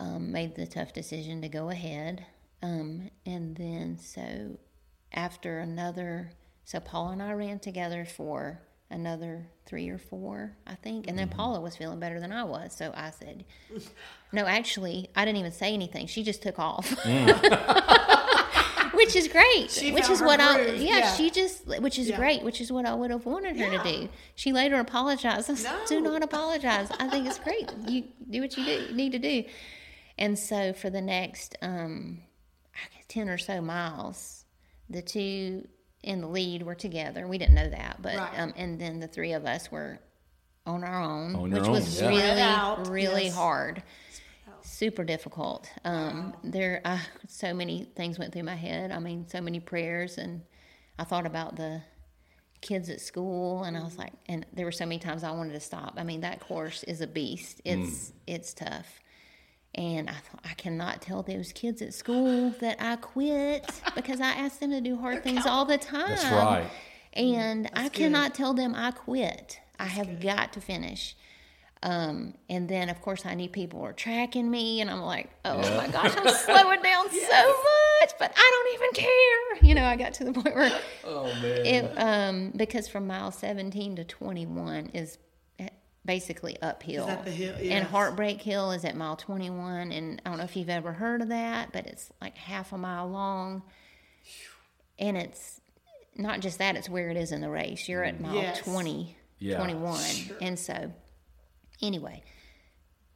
um, made the tough decision to go ahead. Um, and then so after another, so Paula and I ran together for another three or four, I think. And then Paula was feeling better than I was. So I said, no, actually, I didn't even say anything. She just took off. which is great. She which is what I yeah, yeah. she just which is Yeah. great, which is what I would have wanted her Yeah. to do. She later apologized. I said, Do not apologize. I think it's great. You do what you do need to do. And so for the next um ten or so miles, the two in the lead were together. We didn't know that, but Right. um and then the three of us were on our own, On which own, was yeah. really Spread really yes. hard super difficult. Um, There, uh, so many things went through my head. I mean, so many prayers, and I thought about the kids at school, and I was like, and there were so many times I wanted to stop. I mean, that course is a beast. It's it's tough, and I thought I cannot tell those kids at school that I quit because I ask them to do hard things all the time. That's right. And I cannot tell them I quit. I have got to finish. Um, and then, of course, I knew people were tracking me, and I'm like, oh my gosh, I'm slowing down so much, but I don't even care. You know, I got to the point where Oh man. it, um, because from mile 17 to 21 is basically uphill. that the hill? And Heartbreak Hill is at mile 21, and I don't know if you've ever heard of that, but it's like half a mile long. And it's not just that, it's where it is in the race. You're at mile Yes. 20, Yeah. 21. And so, anyway,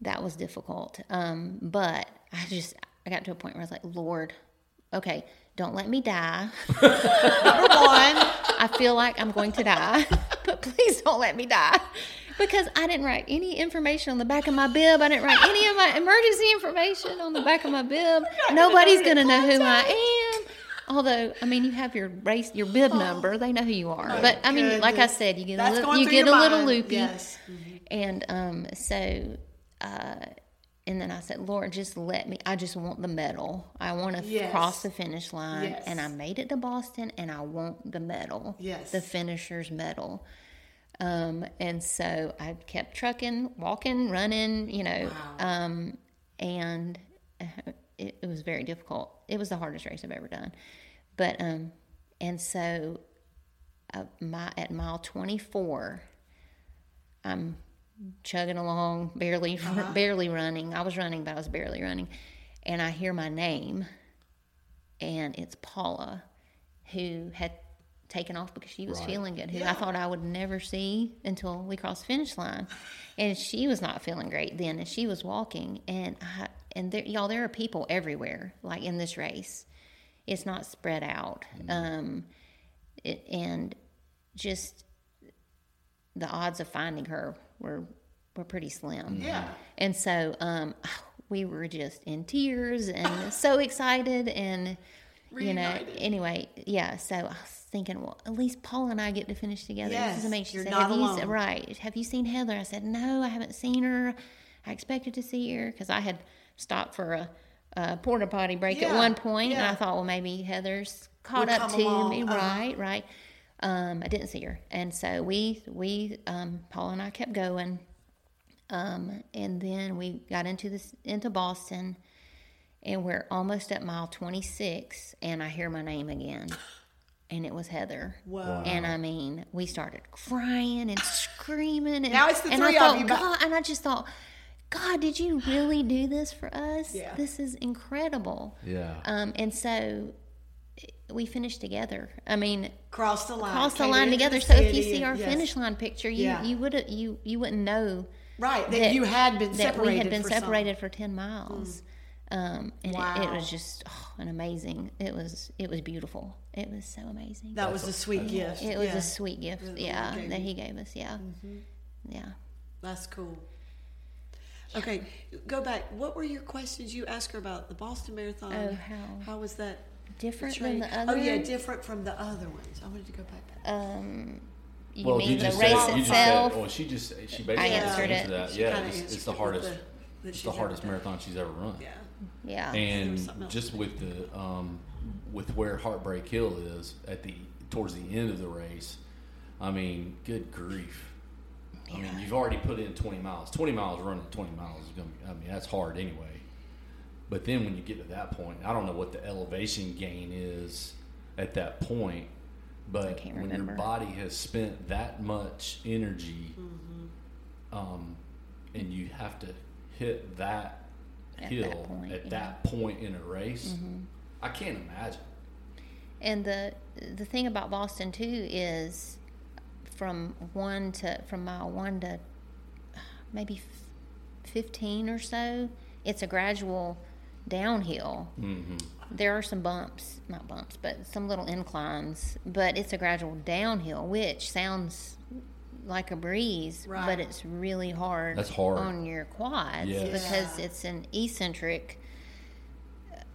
that was difficult. Um, but I just, I got to a point where I was like, Lord, okay, don't let me die. Number one. I feel like I'm going to die, but please don't let me die. Because I didn't write any information on the back of my bib. I didn't write any of my emergency information on the back of my bib. Nobody's going to know who I am. Although, I mean, you have your race, your bib number. They know who you are. But I mean, like I said, you get a little, you get a little loopy. Yes. And um, so, uh, and then I said, Lord, just let me. I just want the medal. I want to Yes. cross the finish line. Yes. And I made it to Boston, and I want the medal. Yes. The finisher's medal. Um, and so I kept trucking, walking, running, you know, um, and uh, it, it was very difficult. It was the hardest race I've ever done. But, um, and so uh, my, at mile 24, I'm chugging along, barely barely running. I was running, but I was barely running, and I hear my name, and it's Paula, who had taken off because she was Right. feeling good. Who Yeah. I thought I would never see until we crossed finish line, and she was not feeling great then, and she was walking, and I, and there, y'all, there are people everywhere, like in this race. It's not spread out, um, it, and just the odds of finding her were were pretty slim. Yeah. And so um, we were just in tears and so excited and you know anyway yeah so I was thinking well at least Paula and I get to finish together. This Yes, is amazing. she you're said not have you alone. se- right. Have you seen Heather? I said no I haven't seen her. I expected to see her. Because I had stopped for a, a porta potty break at one point and yeah. I thought well maybe Heather's caught Would up to along, me uh-huh. right right um, I didn't see her and so we we um, Paula and I kept going um, and then we got into this into Boston, and we're almost at mile 26, and I hear my name again, and it was Heather. Whoa. And I mean, we started crying and screaming, and Now it's the and three I of thought, you, but- God, and I just thought, God, did you really do this for us? Yeah. This is incredible. Yeah. Um, and so we finished together. I mean, Cross the line. cross the line together. the So if you see our yes. finish line picture, you Yeah. you would you you wouldn't know Right, that, you had been that separated. we had been for some- separated for 10 miles um, and it, it was just oh, an amazing it was it was beautiful it was so amazing That was a sweet gift. it was yeah. a sweet gift That yeah that he gave us yeah yeah That's cool. Okay, go back. What were your questions you asked her about the Boston Marathon? Oh, how- How was that? Different training? than the other Oh yeah, different from the other ones. I wanted to go back. um you well, mean you the just race said, you just said, itself well, she just she basically answered answered it. that. She Yeah, it's, it's the hardest. the- it's the hardest marathon she's ever run. Yeah. yeah And just with the um, with where Heartbreak Hill is at the towards the end of the race, I mean, good grief. I mean, you've already put in 20 miles. 20 miles running 20 miles is going to be, I mean, that's hard anyway. But then when you get to that point, I don't know what the elevation gain is at that point, but when your body has spent that much energy, Mm-hmm. um, and you have to hit that At hill that point, at yeah. Mm-hmm. that point in a race, I can't imagine. And the the thing about Boston too is from one to from mile one to maybe f- fifteen or so, it's a gradual downhill. Mm-hmm. There are some bumps, not bumps, but some little inclines, but it's a gradual downhill, which sounds like a breeze, Right. but it's really hard, That's hard. on your quads Yes. because Yeah. it's an eccentric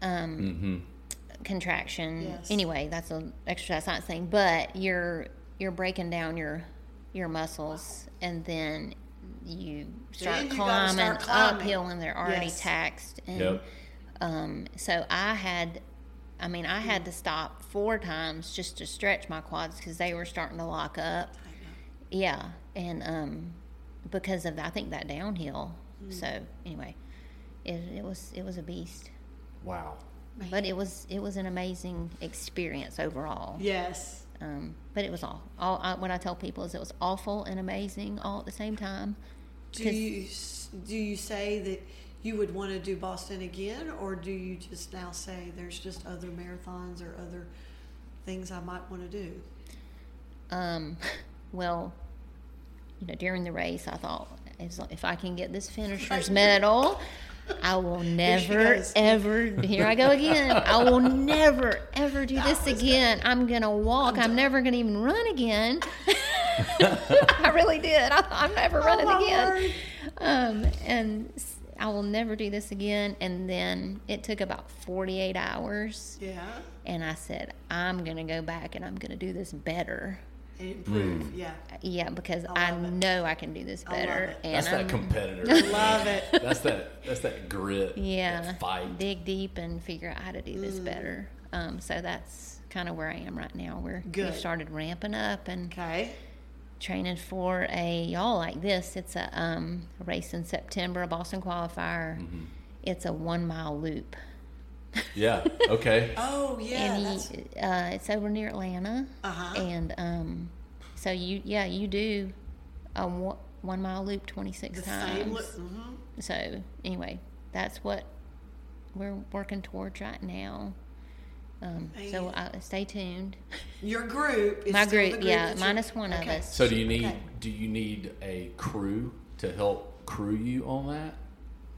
um, Mm-hmm. contraction. Yes. Anyway, that's an exercise science thing, but you're you're breaking down your your muscles, and then you start Then you climbing, start climbing. uphill, and they're already Yes. taxed. And Yep. Um, so I had, I mean, I had to stop four times just to stretch my quads because they were starting to lock up. Yeah, and um, because of I think that downhill. Hmm. So anyway, it, it was it was a beast Wow. but it was it was an amazing experience overall. Yes. Um, but it was all all I, what I tell people is it was awful and amazing all at the same time. Do you do you say that you would want to do Boston again, or do you just now say there's just other marathons or other things I might want to do? Um, well, you know, during the race, I thought if I can get this finisher's medal, I will never ever. Here I go again. I will never ever do this again. I'm gonna walk. I'm never gonna even run again. I really did. I, I'm never running my again. Um, and I will never do this again. And then it took about 48 hours. Yeah, And I said, I'm going to go back and I'm going to do this better. and improve. Yeah, Yeah, because I I, know I can do this better. And That's that I'm- competitor. love it. That's that. That's that grit. Yeah, That fight. dig deep and figure out how to do Mm. this better. Um, so that's kind of where I am right now. We're Good. we've started ramping up and Okay. Training for a y'all like this. It's a um, race in September, a Boston qualifier. Mm-hmm. It's a one mile loop. Yeah. Okay. Oh yeah, and that's you, uh, it's over near Atlanta. Uh-huh. And um, so you, yeah, you do a one, one mile loop 26 times. same. Look, hmm So anyway, that's what we're working towards right now. Um, so Man. uh, stay tuned. Your group. Is My still the group, group yeah, that you're- minus one of us. So do you need Okay. do you need a crew to help crew you on that?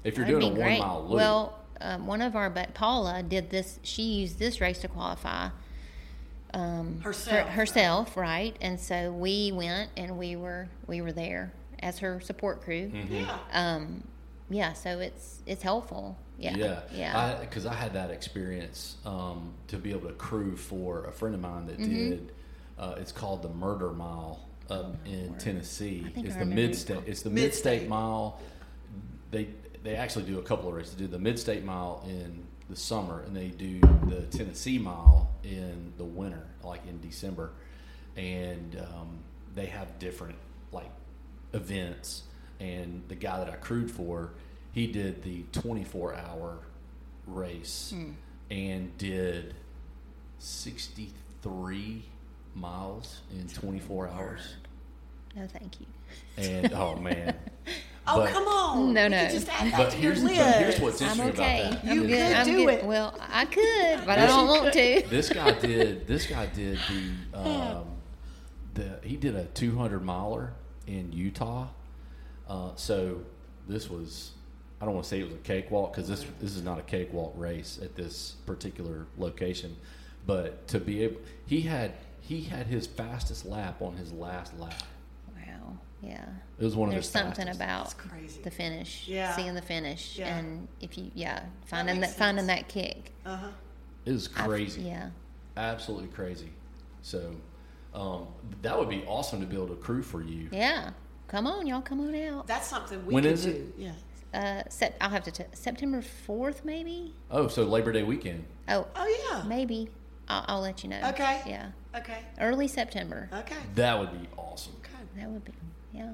If you're That'd doing a be one mile loop, Well, um, one of our, but Paula did this. She used this race to qualify. Um, her- Herself. herself, right? And so we went and we were we were there as her support crew. Mm-hmm. Yeah. Um, yeah, so it's it's helpful. Yeah, yeah, yeah. Because I, had that experience um, to be able to crew for a friend of mine that Mm-hmm. did. Uh, it's called the Murder Mile up in Tennessee. I think it's I the mid state. It's the Mid-state. mid state mile. They they actually do a couple of races. They do the mid state mile in the summer, and they do the Tennessee mile in the winter, like in December. And um, they have different like events. And the guy that I crewed for, he did the 24 hour race and did 63 miles in 24 hours. no, thank you. And oh man. Oh But- come on! No, no. just add that But to here's, your but list. here's what's I'm interesting okay. about that. I'm You could I'm do good. it. Well, I could, but I don't want to. This guy did. This guy did the. Um, the he did a 200 miler in Utah. Uh, so this was. I don't want to say it was a cakewalk because this this is not a cakewalk race at this particular location, but to be able, he had he had his fastest lap on his last lap. Wow. Yeah. It was one of There's something fastest. about That's crazy. the finish. Yeah. Seeing the finish, Yeah. and if you, yeah, finding that, makes finding that kick. Uh huh. It was I've- crazy. yeah. absolutely crazy. So um, that would be awesome to build a crew for you. Yeah. Come on, y'all. Come on out. That's something we When can is do. it? Yeah. Uh, sep- I'll have to. T- September fourth, maybe. Oh, so Labor Day weekend. Oh, Oh yeah. maybe. I'll, I'll let you know. Okay. Yeah. Okay. Early September. Okay. That would be awesome. Okay. That would be. Yeah.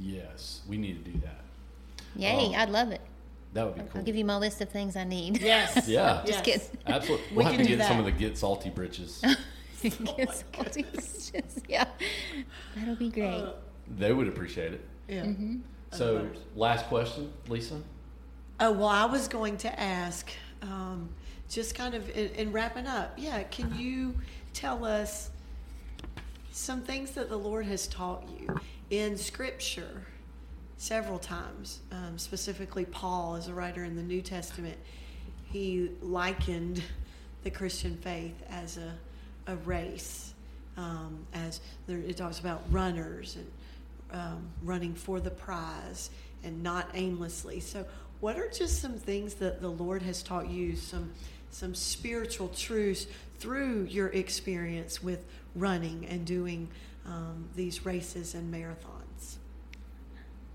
Yes, we need to do that. Yay! Oh. I'd love it. That would be cool. I'll give you my list of things I need. Yes. Yeah. Just Yes. kidding. Absolutely. We We'll have can to do get some of the Get Salty britches. Get salty britches. Yeah. That'll be great. Uh, they would appreciate it. yeah. Mm-hmm. So, last question, Lisa. Oh well, I was going to ask, um, just kind of in, in wrapping up. Yeah, can you tell us some things that the Lord has taught you in Scripture several times? Um, specifically, Paul, as a writer in the New Testament, he likened the Christian faith as a a race. Um, as there, it talks about runners and um, running for the prize and not aimlessly. So, what are just some things that the Lord has taught you, some some spiritual truths through your experience with running and doing um, these races and marathons?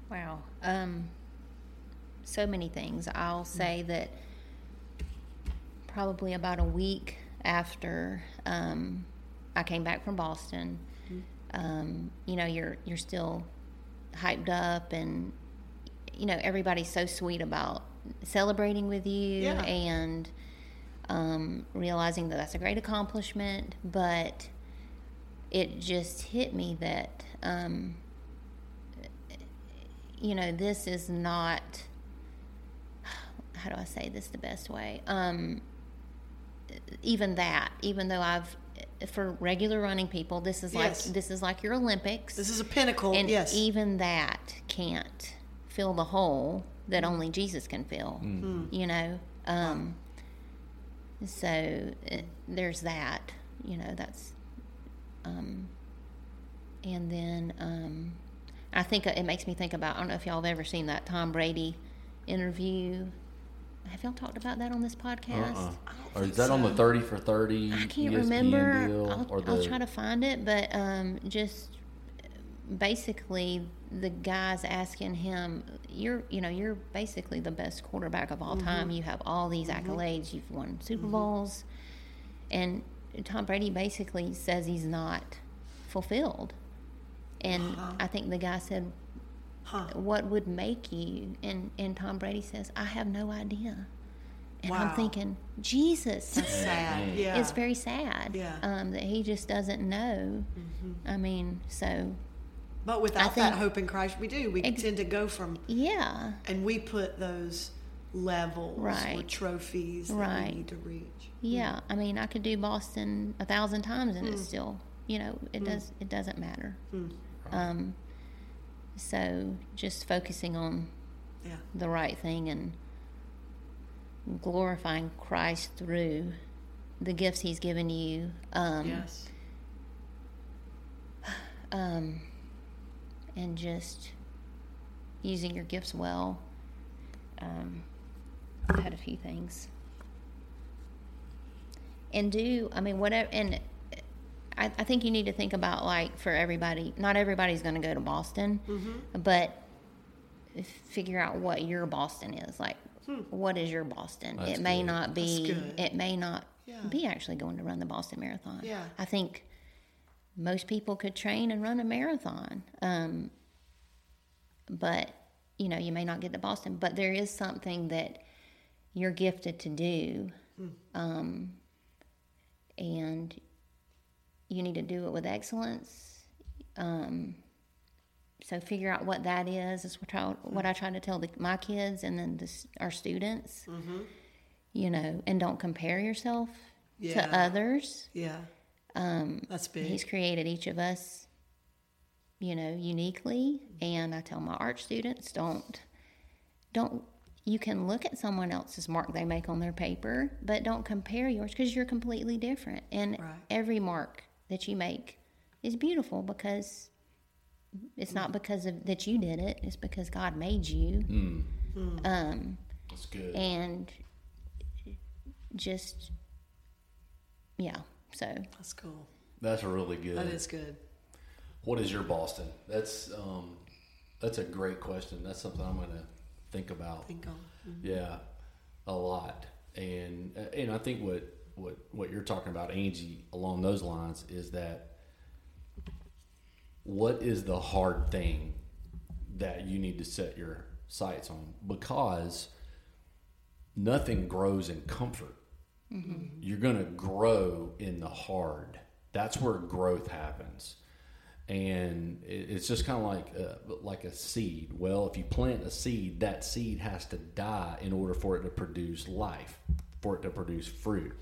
Wow. Um, so many things. I'll say that probably about a week after um, I came back from Boston, um, you know, you're you're still hyped up, and you know everybody's so sweet about celebrating with you Yeah. and um, realizing that that's a great accomplishment, but it just hit me that. Um, you know, this is not. How do I say this the best way? Um, even that, even though I've, for regular running people, this is like Yes. this is like your Olympics, This is a pinnacle. and yes. even that can't fill the hole that only Jesus can fill. You know, um, so uh, there's that. You know, that's, um, and then um, I think it makes me think about. I don't know if y'all have ever seen that Tom Brady interview. Have y'all talked about that on this podcast? Uh-uh. Or is that on the 30 for 30 I can't ESPN remember. I'll, or the, I'll try to find it, but um, just basically the guys asking him, "You're, you know, you're basically the best quarterback of all time. You have all these accolades. You've won Super Bowls," and Tom Brady basically says he's not fulfilled. And Uh-huh. I think the guy said, Huh. "What would make you?" And and Tom Brady says, "I have no idea." And I'm thinking, Jesus, Sad. Yeah. it's very sad Yeah. um, that he just doesn't know. I mean, so But without think- that hope in Christ, we do. We tend to go from, Yeah. and we put those levels or trophies that Right. we need to reach. Yeah. I mean, I could do Boston a thousand times and it's Hmm. still, you know, it does it doesn't matter. Um so just focusing on Yeah. the right thing and glorifying Christ through the gifts he's given you. Um yes. um, and just using your gifts well. Um, I've had a few things. And do, I mean, whatever, and I, I think you need to think about like for everybody, not everybody's going to go to Boston, but figure out what your Boston is. Like, what is your Boston? That's it may good. not be, it may not Yeah. be actually going to run the Boston Marathon. Yeah. I think most people could train and run a marathon. Um, but, you know, you may not get to Boston, but there is something that you're gifted to do. Um, and you need to do it with excellence. Um, so figure out what that is. Is what I, what I try to tell the, my kids and then this, our students. You know, and don't compare yourself Yeah. to others. Yeah. Um, That's big. He's created each of us, you know, uniquely. And I tell my art students, don't, don't. You can look at someone else's mark they make on their paper, but don't compare yours because you're completely different. And Right. every mark that you make is beautiful because it's not mm. because of that you did it. It's because God made you. Mm. Mm. Um, That's good. and just yeah. So That's cool. That's really good. That is good. What is your Boston? That's um, that's a great question. That's something I'm going to think about. Think on. Mm-hmm. Yeah, a lot. And uh, and I think what what what you're talking about, Angie, along those lines, is that what is the hard thing that you need to set your sights on? Because nothing grows in comfort. Mm-hmm. You're going to grow in the hard. That's where growth happens and it's just kind of like a, like a seed. Well, if you plant a seed, that seed has to die in order for it to produce life, for it to produce fruit.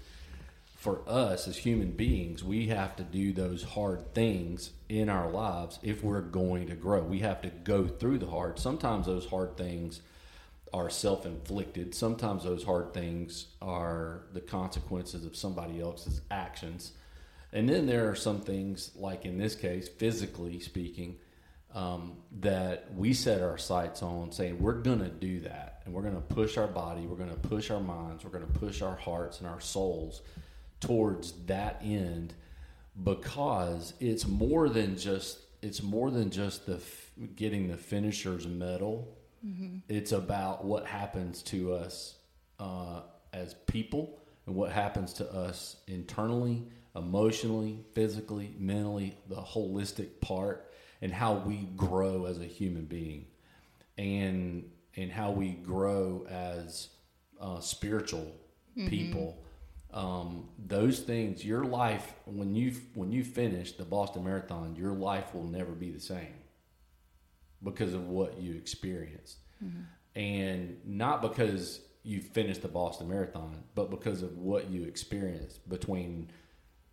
For us as human beings, we have to do those hard things in our lives if we're going to grow. We have to go through the hard. Sometimes those hard things are self inflicted. Sometimes those hard things are the consequences of somebody else's actions. And then there are some things, like in this case, physically speaking, um, that we set our sights on saying we're going to do that. And we're going to push our body, we're going to push our minds, we're going to push our hearts and our souls towards that end because it's more than just it's more than just the f- getting the finisher's medal it's about what happens to us uh, as people and what happens to us internally, emotionally, physically, mentally, the holistic part, and how we grow as a human being, and and how we grow as uh, spiritual people. Um, those things, your life when you when you finish the Boston Marathon, your life will never be the same because of what you experienced. And not because you finished the Boston Marathon, but because of what you experienced between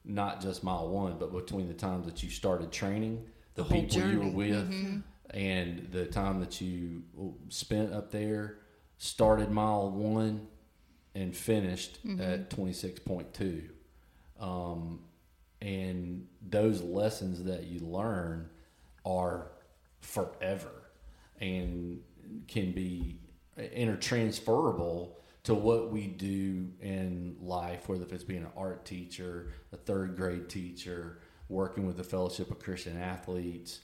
not just mile one, but between the times that you started training, the, The people you were journey. with, and the time that you spent up there, started mile one and finished at 26.2. Um, and those lessons that you learn are forever and can be intertransferable to what we do in life, whether if it's being an art teacher, a third grade teacher, working with the Fellowship of Christian Athletes,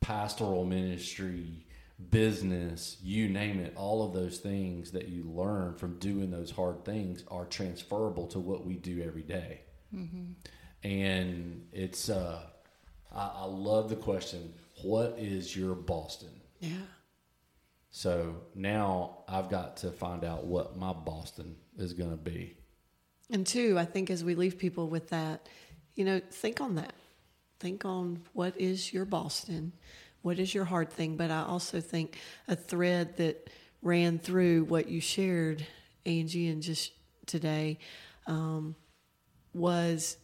pastoral ministry, business, you name it, all of those things that you learn from doing those hard things are transferable to what we do every day. And it's, uh, I, I love the question what is your Boston? Yeah. So now I've got to find out what my Boston is going to be. And two, I think as we leave people with that, you know, think on that. think on what is your Boston, what is your hard thing. But I also think a thread that ran through what you shared, Angie, and just today um, was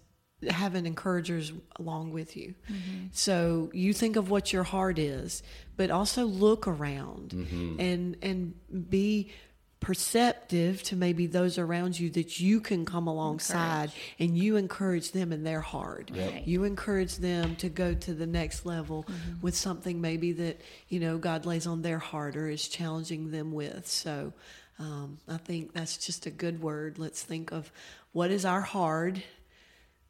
having encouragers along with you. So you think of what your heart is, but also look around and and be perceptive to maybe those around you that you can come alongside and you encourage them in their heart. Yep. You encourage them to go to the next level Mm-hmm. with something maybe that, you know, God lays on their heart or is challenging them with. So um, I think that's just a good word. Let's think of what is our hard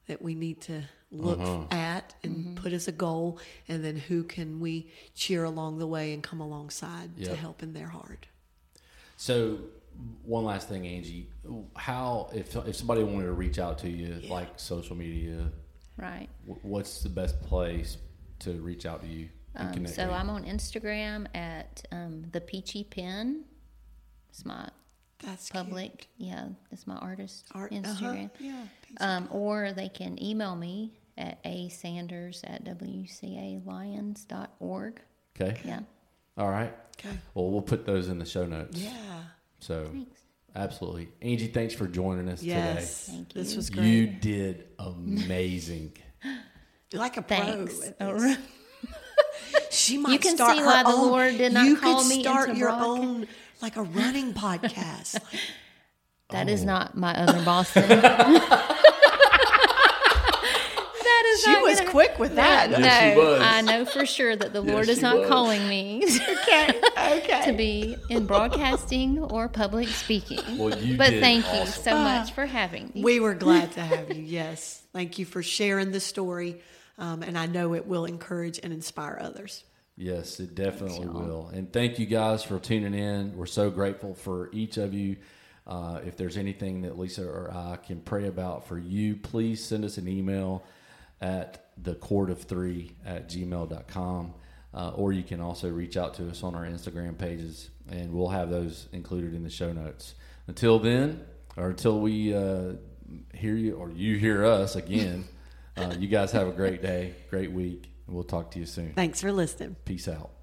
that we need to look at and Mm-hmm. put as a goal, and then who can we cheer along the way and come alongside to help in their heart. So, one last thing, Angie. How if if somebody wanted to reach out to you, like social media, Right. wh- what's the best place to reach out to you Um, so you? I'm on Instagram at um, the Peachy Pen. It's my That's public. Yeah, it's my artist Art, Instagram. uh-huh, yeah. Um, or they can email me at a sanders at wcalions.org. okay. Yeah. All right. Okay. Well, we'll put those in the show notes. Yeah. So, Thanks. absolutely, Angie. Thanks for joining us Yes. Thank you. This was today. great. You did amazing. Like a pro. Thanks. at Oh, this. really? She might you can start see her why the own- Lord did not you call could me start into your broadcast. own like a running podcast. Like, That is Oh. not my other Boston. That is she not was gonna- quick with that. No, Yes, she was. I know for sure that the Lord Yes, is not was. calling me Okay. Okay. to be in broadcasting or public speaking. Well, you but did thank you awesome. so much for having me. We were glad to have you. Yes. Thank you for sharing the story. Um, and I know it will encourage and inspire others. Yes, it definitely will. And thank you guys for tuning in. We're so grateful for each of you. Uh, if there's anything that Lisa or I can pray about for you, please send us an email at the cord of three at gmail.com. Uh, or you can also reach out to us on our Instagram pages, and we'll have those included in the show notes. Until then, or until we uh, hear you or you hear us again, uh, you guys have a great day, great week, and we'll talk to you soon. Thanks for listening. Peace out.